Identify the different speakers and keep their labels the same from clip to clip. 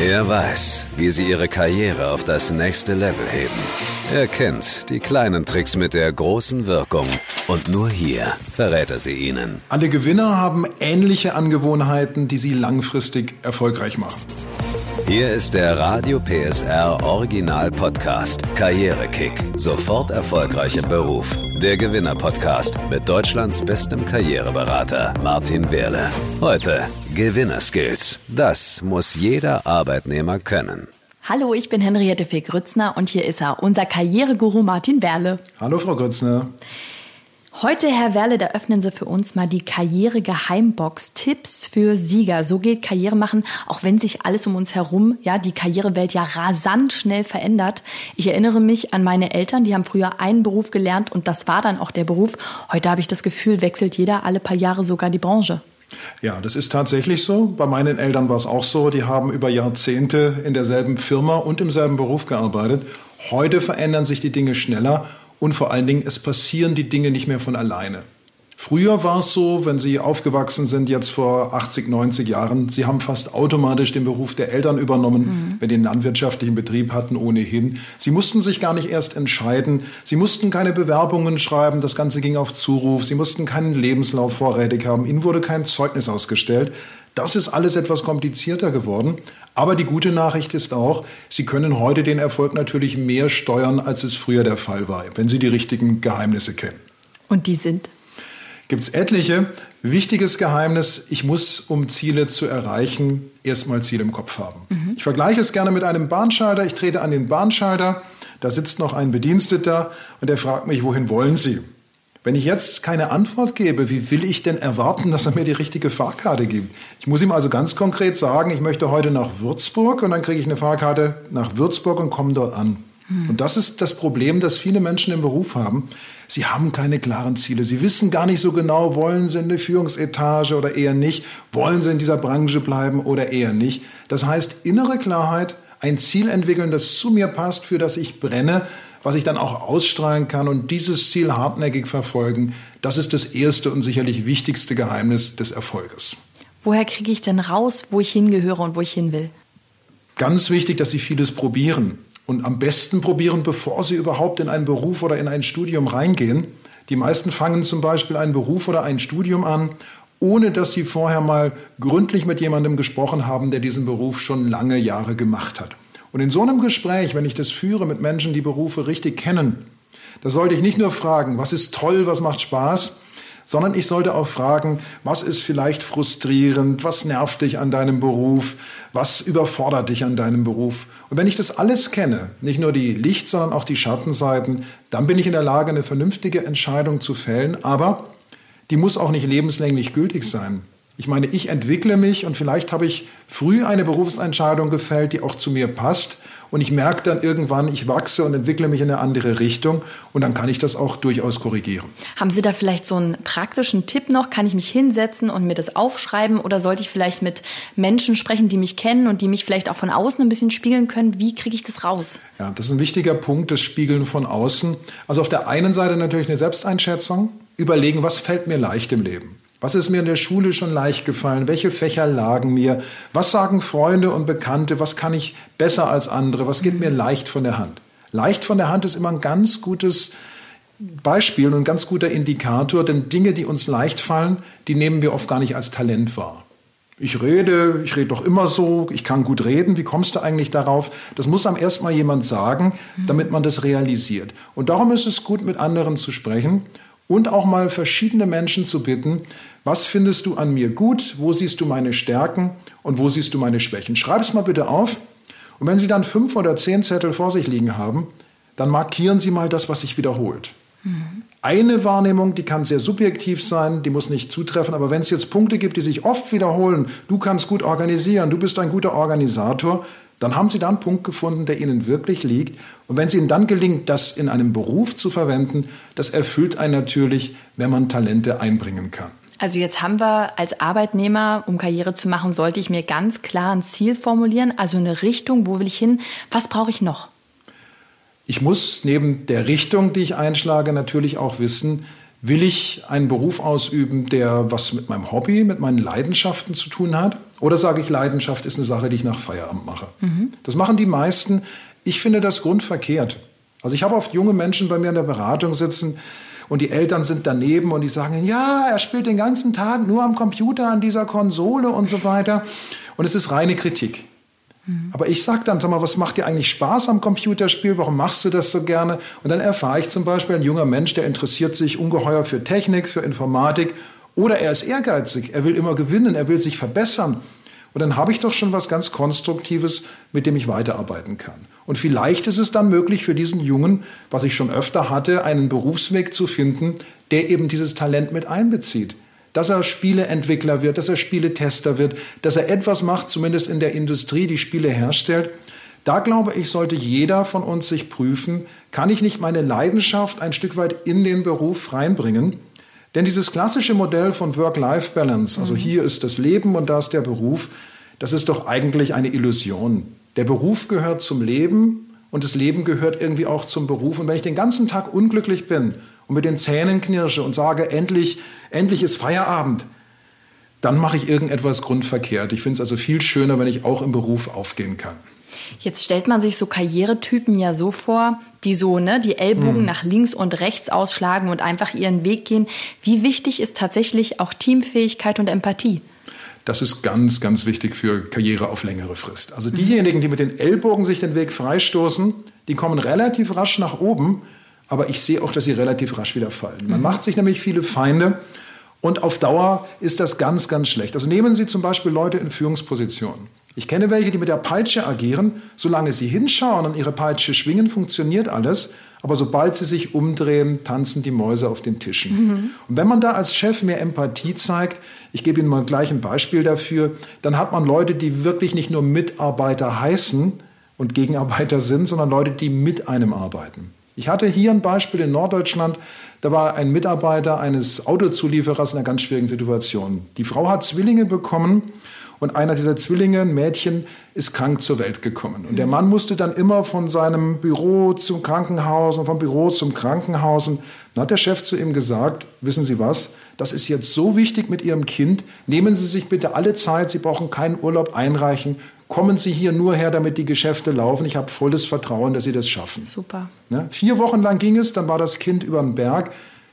Speaker 1: Er weiß, wie sie ihre Karriere auf das nächste Level heben. Er kennt die kleinen Tricks mit der großen Wirkung. Und nur hier verrät er sie ihnen.
Speaker 2: Alle Gewinner haben ähnliche Angewohnheiten, die sie langfristig erfolgreich machen.
Speaker 1: Hier ist der Radio PSR Original Podcast Karrierekick. Sofort erfolgreich im Beruf. Der Gewinner Podcast mit Deutschlands bestem Karriereberater Martin Wehrle. Heute Gewinnerskills. Das muss jeder Arbeitnehmer können.
Speaker 3: Hallo, ich bin Henriette Fee Grützner und hier ist er, unser Karriereguru Martin Werle.
Speaker 2: Hallo, Frau Grützner.
Speaker 3: Heute, Herr Werle, da öffnen Sie für uns mal die Karriere-Geheimbox. Tipps für Sieger. So geht Karriere machen, auch wenn sich alles um uns herum, ja, die Karrierewelt ja rasant schnell verändert. Ich erinnere mich an meine Eltern, die haben früher einen Beruf gelernt und das war dann auch der Beruf. Heute habe ich das Gefühl, wechselt jeder alle paar Jahre sogar die Branche.
Speaker 2: Ja, das ist tatsächlich so. Bei meinen Eltern war es auch so. Die haben über Jahrzehnte in derselben Firma und im selben Beruf gearbeitet. Heute verändern sich die Dinge schneller und vor allen Dingen, es passieren die Dinge nicht mehr von alleine. Früher war es so, wenn Sie aufgewachsen sind, jetzt vor 80, 90 Jahren, Sie haben fast automatisch den Beruf der Eltern übernommen, mhm. wenn die einen landwirtschaftlichen Betrieb hatten, ohnehin. Sie mussten sich gar nicht erst entscheiden. Sie mussten keine Bewerbungen schreiben, das Ganze ging auf Zuruf. Sie mussten keinen Lebenslauf vorrätig haben. Ihnen wurde kein Zeugnis ausgestellt. Das ist alles etwas komplizierter geworden. Aber die gute Nachricht ist auch, Sie können heute den Erfolg natürlich mehr steuern, als es früher der Fall war, wenn Sie die richtigen Geheimnisse kennen.
Speaker 3: Und die sind?
Speaker 2: Gibt es etliche. Wichtiges Geheimnis, ich muss, um Ziele zu erreichen, erstmal Ziele im Kopf haben. Mhm. Ich vergleiche es gerne mit einem Bahnschalter. Ich trete an den Bahnschalter, da sitzt noch ein Bediensteter und der fragt mich, wohin wollen Sie? Wenn ich jetzt keine Antwort gebe, wie will ich denn erwarten, dass er mir die richtige Fahrkarte gibt? Ich muss ihm also ganz konkret sagen, ich möchte heute nach Würzburg und dann kriege ich eine Fahrkarte nach Würzburg und komme dort an. Hm. Und das ist das Problem, das viele Menschen im Beruf haben. Sie haben keine klaren Ziele. Sie wissen gar nicht so genau, wollen sie in eine Führungsetage oder eher nicht, wollen sie in dieser Branche bleiben oder eher nicht. Das heißt, innere Klarheit, ein Ziel entwickeln, das zu mir passt, für das ich brenne, was ich dann auch ausstrahlen kann und dieses Ziel hartnäckig verfolgen, das ist das erste und sicherlich wichtigste Geheimnis des Erfolges.
Speaker 3: Woher kriege ich denn raus, wo ich hingehöre und wo ich hin will?
Speaker 2: Ganz wichtig, dass Sie vieles probieren und am besten probieren, bevor Sie überhaupt in einen Beruf oder in ein Studium reingehen. Die meisten fangen zum Beispiel einen Beruf oder ein Studium an, ohne dass sie vorher mal gründlich mit jemandem gesprochen haben, der diesen Beruf schon lange Jahre gemacht hat. Und in so einem Gespräch, wenn ich das führe mit Menschen, die Berufe richtig kennen, da sollte ich nicht nur fragen, was ist toll, was macht Spaß, sondern ich sollte auch fragen, was ist vielleicht frustrierend, was nervt dich an deinem Beruf, was überfordert dich an deinem Beruf. Und wenn ich das alles kenne, nicht nur die Licht, sondern auch die Schattenseiten, dann bin ich in der Lage, eine vernünftige Entscheidung zu fällen, aber die muss auch nicht lebenslänglich gültig sein. Ich meine, ich entwickle mich und vielleicht habe ich früh eine Berufsentscheidung gefällt, die auch zu mir passt. Und ich merke dann irgendwann, ich wachse und entwickle mich in eine andere Richtung. Und dann kann ich das auch durchaus korrigieren.
Speaker 3: Haben Sie da vielleicht so einen praktischen Tipp noch? Kann ich mich hinsetzen und mir das aufschreiben? Oder sollte ich vielleicht mit Menschen sprechen, die mich kennen und die mich vielleicht auch von außen ein bisschen spiegeln können? Wie kriege ich das raus?
Speaker 2: Ja, das ist ein wichtiger Punkt, das Spiegeln von außen. Also auf der einen Seite natürlich eine Selbsteinschätzung. Überlegen, was fällt mir leicht im Leben? Was ist mir in der Schule schon leicht gefallen? Welche Fächer lagen mir? Was sagen Freunde und Bekannte? Was kann ich besser als andere? Was geht mir leicht von der Hand? Leicht von der Hand ist immer ein ganz gutes Beispiel und ein ganz guter Indikator, denn Dinge, die uns leicht fallen, die nehmen wir oft gar nicht als Talent wahr. Ich rede, ich rede doch immer so, ich kann gut reden, wie kommst du eigentlich darauf? Das muss am ersten Mal jemand sagen, damit man das realisiert. Und darum ist es gut, mit anderen zu sprechen und auch mal verschiedene Menschen zu bitten, was findest du an mir gut? Wo siehst du meine Stärken und wo siehst du meine Schwächen? Schreib es mal bitte auf. Und wenn Sie dann fünf oder zehn Zettel vor sich liegen haben, dann markieren Sie mal das, was sich wiederholt. Mhm. Eine Wahrnehmung, die kann sehr subjektiv sein, die muss nicht zutreffen, aber wenn es jetzt Punkte gibt, die sich oft wiederholen, du kannst gut organisieren, du bist ein guter Organisator, dann haben Sie da einen Punkt gefunden, der Ihnen wirklich liegt. Und wenn es Ihnen dann gelingt, das in einem Beruf zu verwenden, das erfüllt einen natürlich, wenn man Talente einbringen kann.
Speaker 3: Also jetzt haben wir als Arbeitnehmer, um Karriere zu machen, sollte ich mir ganz klar ein Ziel formulieren, also eine Richtung, wo will ich hin, was brauche ich noch?
Speaker 2: Ich muss neben der Richtung, die ich einschlage, natürlich auch wissen, will ich einen Beruf ausüben, der was mit meinem Hobby, mit meinen Leidenschaften zu tun hat? Oder sage ich, Leidenschaft ist eine Sache, die ich nach Feierabend mache. Mhm. Das machen die meisten. Ich finde das grundverkehrt. Also ich habe oft junge Menschen bei mir in der Beratung sitzen und die Eltern sind daneben und die sagen, ja, er spielt den ganzen Tag nur am Computer, an dieser Konsole und so weiter. Und es ist reine Kritik. Mhm. Aber ich sage dann, sag mal, was macht dir eigentlich Spaß am Computerspiel? Warum machst du das so gerne? Und dann erfahre ich zum Beispiel, ein junger Mensch, der interessiert sich ungeheuer für Technik, für Informatik oder er ist ehrgeizig, er will immer gewinnen, er will sich verbessern. Und dann habe ich doch schon was ganz Konstruktives, mit dem ich weiterarbeiten kann. Und vielleicht ist es dann möglich für diesen Jungen, was ich schon öfter hatte, einen Berufsweg zu finden, der eben dieses Talent mit einbezieht. Dass er Spieleentwickler wird, dass er Spieletester wird, dass er etwas macht, zumindest in der Industrie, die Spiele herstellt. Da glaube ich, sollte jeder von uns sich prüfen, kann ich nicht meine Leidenschaft ein Stück weit in den Beruf reinbringen? Denn dieses klassische Modell von Work-Life-Balance, also mhm. hier ist das Leben und da ist der Beruf, das ist doch eigentlich eine Illusion. Der Beruf gehört zum Leben und das Leben gehört irgendwie auch zum Beruf. Und wenn ich den ganzen Tag unglücklich bin und mit den Zähnen knirsche und sage, endlich, endlich ist Feierabend, dann mache ich irgendetwas grundverkehrt. Ich finde es also viel schöner, wenn ich auch im Beruf aufgehen kann.
Speaker 3: Jetzt stellt man sich so Karrieretypen ja so vor, die so ne, die Ellbogen mhm. nach links und rechts ausschlagen und einfach ihren Weg gehen. Wie wichtig ist tatsächlich auch Teamfähigkeit und Empathie?
Speaker 2: Das ist ganz, ganz wichtig für Karriere auf längere Frist. Also diejenigen, die mit den Ellbogen sich den Weg freistoßen, die kommen relativ rasch nach oben, aber ich sehe auch, dass sie relativ rasch wieder fallen. Man mhm. macht sich nämlich viele Feinde und auf Dauer ist das ganz, ganz schlecht. Also nehmen Sie zum Beispiel Leute in Führungspositionen. Ich kenne welche, die mit der Peitsche agieren. Solange sie hinschauen und ihre Peitsche schwingen, funktioniert alles. Aber sobald sie sich umdrehen, tanzen die Mäuse auf den Tischen. Mhm. Und wenn man da als Chef mehr Empathie zeigt, ich gebe Ihnen mal gleich ein Beispiel dafür, dann hat man Leute, die wirklich nicht nur Mitarbeiter heißen und Gegenarbeiter sind, sondern Leute, die mit einem arbeiten. Ich hatte hier ein Beispiel in Norddeutschland, da war ein Mitarbeiter eines Autozulieferers in einer ganz schwierigen Situation. Die Frau hat Zwillinge bekommen und einer dieser Zwillinge, ein Mädchen, ist krank zur Welt gekommen. Und der Mann musste dann immer von seinem Büro zum Krankenhaus und vom Büro zum Krankenhaus. Und dann hat der Chef zu ihm gesagt, wissen Sie was, das ist jetzt so wichtig mit Ihrem Kind, nehmen Sie sich bitte alle Zeit, Sie brauchen keinen Urlaub einreichen, kommen Sie hier nur her, damit die Geschäfte laufen. Ich habe volles Vertrauen, dass Sie das schaffen.
Speaker 3: Super.
Speaker 2: Ne? Vier Wochen lang ging es, dann war das Kind über den Berg.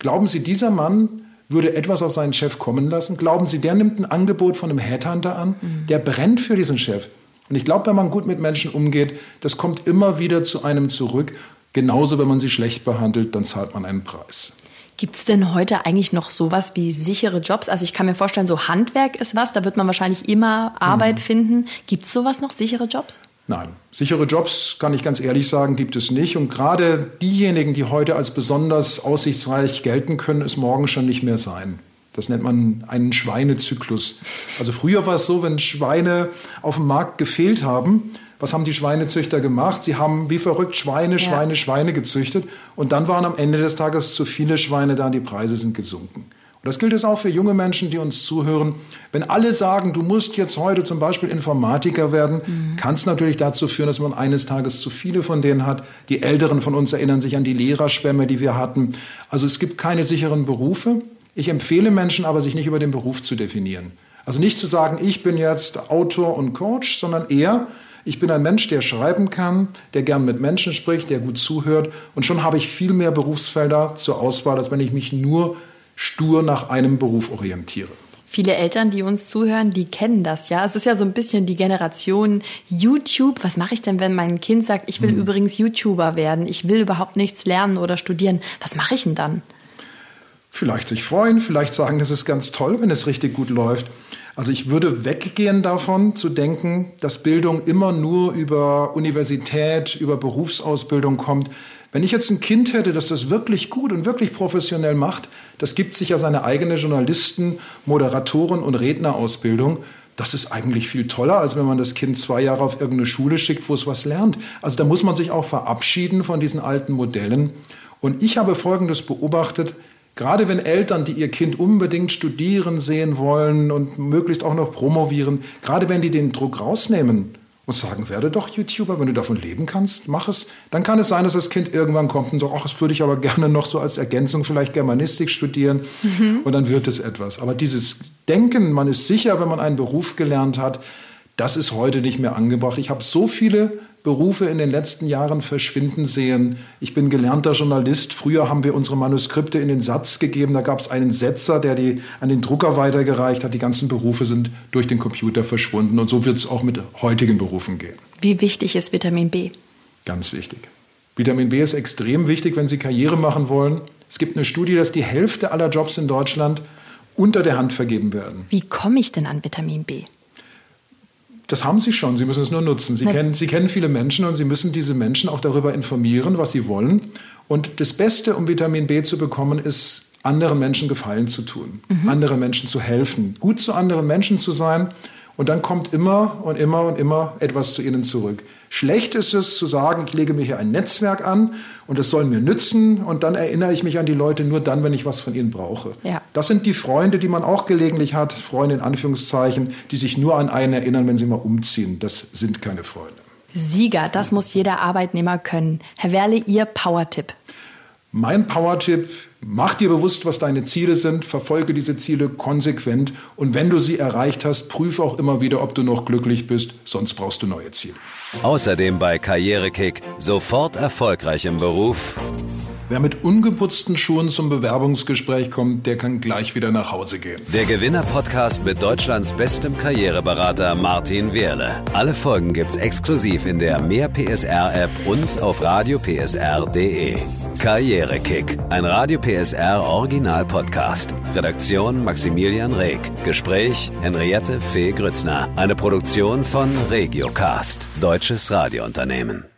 Speaker 2: Glauben Sie, dieser Mann würde etwas auf seinen Chef kommen lassen? Glauben Sie, der nimmt ein Angebot von einem Headhunter an? Mhm. Der brennt für diesen Chef. Und ich glaube, wenn man gut mit Menschen umgeht, das kommt immer wieder zu einem zurück. Genauso, wenn man sie schlecht behandelt, dann zahlt man einen Preis.
Speaker 3: Gibt es denn heute eigentlich noch sowas wie sichere Jobs? Also ich kann mir vorstellen, so Handwerk ist was, da wird man wahrscheinlich immer Arbeit mhm. finden. Gibt es sowas noch, sichere Jobs?
Speaker 2: Nein, sichere Jobs, kann ich ganz ehrlich sagen, gibt es nicht. Und gerade diejenigen, die heute als besonders aussichtsreich gelten, können es morgen schon nicht mehr sein. Das nennt man einen Schweinezyklus. Also früher war es so, wenn Schweine auf dem Markt gefehlt haben, was haben die Schweinezüchter gemacht? Sie haben wie verrückt Schweine, Schweine, ja. Schweine gezüchtet. Und dann waren am Ende des Tages zu viele Schweine da und die Preise sind gesunken. Und das gilt es auch für junge Menschen, die uns zuhören. Wenn alle sagen, du musst jetzt heute zum Beispiel Informatiker werden, mhm. kann es natürlich dazu führen, dass man eines Tages zu viele von denen hat. Die Älteren von uns erinnern sich an die Lehrerschwämme, die wir hatten. Also es gibt keine sicheren Berufe. Ich empfehle Menschen aber, sich nicht über den Beruf zu definieren. Also nicht zu sagen, ich bin jetzt Autor und Coach, sondern eher, ich bin ein Mensch, der schreiben kann, der gern mit Menschen spricht, der gut zuhört. Und schon habe ich viel mehr Berufsfelder zur Auswahl, als wenn ich mich nur stur nach einem Beruf orientiere.
Speaker 3: Viele Eltern, die uns zuhören, die kennen das ja. Es ist ja so ein bisschen die Generation YouTube. Was mache ich denn, wenn mein Kind sagt, ich will hm. übrigens YouTuber werden, ich will überhaupt nichts lernen oder studieren? Was mache ich denn dann?
Speaker 2: Vielleicht sich freuen, vielleicht sagen, das ist ganz toll, wenn es richtig gut läuft. Also ich würde weggehen davon zu denken, dass Bildung immer nur über Universität, über Berufsausbildung kommt. Wenn ich jetzt ein Kind hätte, das das wirklich gut und wirklich professionell macht, das gibt sich ja seine eigene Journalisten, Moderatoren und Rednerausbildung. Das ist eigentlich viel toller, als wenn man das Kind zwei Jahre auf irgendeine Schule schickt, wo es was lernt. Also da muss man sich auch verabschieden von diesen alten Modellen. Und ich habe Folgendes beobachtet. Gerade wenn Eltern, die ihr Kind unbedingt studieren sehen wollen und möglichst auch noch promovieren, gerade wenn die den Druck rausnehmen und sagen, werde doch YouTuber, wenn du davon leben kannst, mach es. Dann kann es sein, dass das Kind irgendwann kommt und sagt, ach, das würde ich aber gerne noch so als Ergänzung vielleicht Germanistik studieren mhm. und dann wird es etwas. Aber dieses Denken, man ist sicher, wenn man einen Beruf gelernt hat, das ist heute nicht mehr angebracht. Ich habe so viele Berufe in den letzten Jahren verschwinden sehen. Ich bin gelernter Journalist. Früher haben wir unsere Manuskripte in den Satz gegeben. Da gab es einen Setzer, der die an den Drucker weitergereicht hat. Die ganzen Berufe sind durch den Computer verschwunden. Und so wird es auch mit heutigen Berufen gehen.
Speaker 3: Wie wichtig ist Vitamin B?
Speaker 2: Ganz wichtig. Vitamin B ist extrem wichtig, wenn Sie Karriere machen wollen. Es gibt eine Studie, dass die Hälfte aller Jobs in Deutschland unter der Hand vergeben werden.
Speaker 3: Wie komme ich denn an Vitamin B?
Speaker 2: Das haben Sie schon, Sie müssen es nur nutzen. Sie, kennen, Sie kennen viele Menschen und Sie müssen diese Menschen auch darüber informieren, was sie wollen. Und das Beste, um Vitamin B zu bekommen, ist, anderen Menschen Gefallen zu tun, mhm. anderen Menschen zu helfen, gut zu anderen Menschen zu sein und dann kommt immer und immer und immer etwas zu ihnen zurück. Schlecht ist es zu sagen, ich lege mir hier ein Netzwerk an und es soll mir nützen und dann erinnere ich mich an die Leute nur dann, wenn ich was von ihnen brauche. Ja. Das sind die Freunde, die man auch gelegentlich hat, Freunde in Anführungszeichen, die sich nur an einen erinnern, wenn sie mal umziehen. Das sind keine Freunde.
Speaker 3: Sieger, das muss jeder Arbeitnehmer können. Herr Werle, Ihr Power-Tipp.
Speaker 2: Mein Power-Tipp, mach dir bewusst, was deine Ziele sind, verfolge diese Ziele konsequent und wenn du sie erreicht hast, prüfe auch immer wieder, ob du noch glücklich bist, sonst brauchst du neue Ziele.
Speaker 1: Außerdem bei Karrierekick sofort erfolgreich im Beruf.
Speaker 2: Wer mit ungeputzten Schuhen zum Bewerbungsgespräch kommt, der kann gleich wieder nach Hause gehen.
Speaker 1: Der Gewinner-Podcast mit Deutschlands bestem Karriereberater Martin Wehrle. Alle Folgen gibt's exklusiv in der Mehr PSR-App und auf radiopsr.de. Karrierekick, ein Radio PSR Original Podcast. Redaktion Maximilian Reg. Gespräch Henriette Fee Grützner. Eine Produktion von Regiocast, deutsches Radiounternehmen.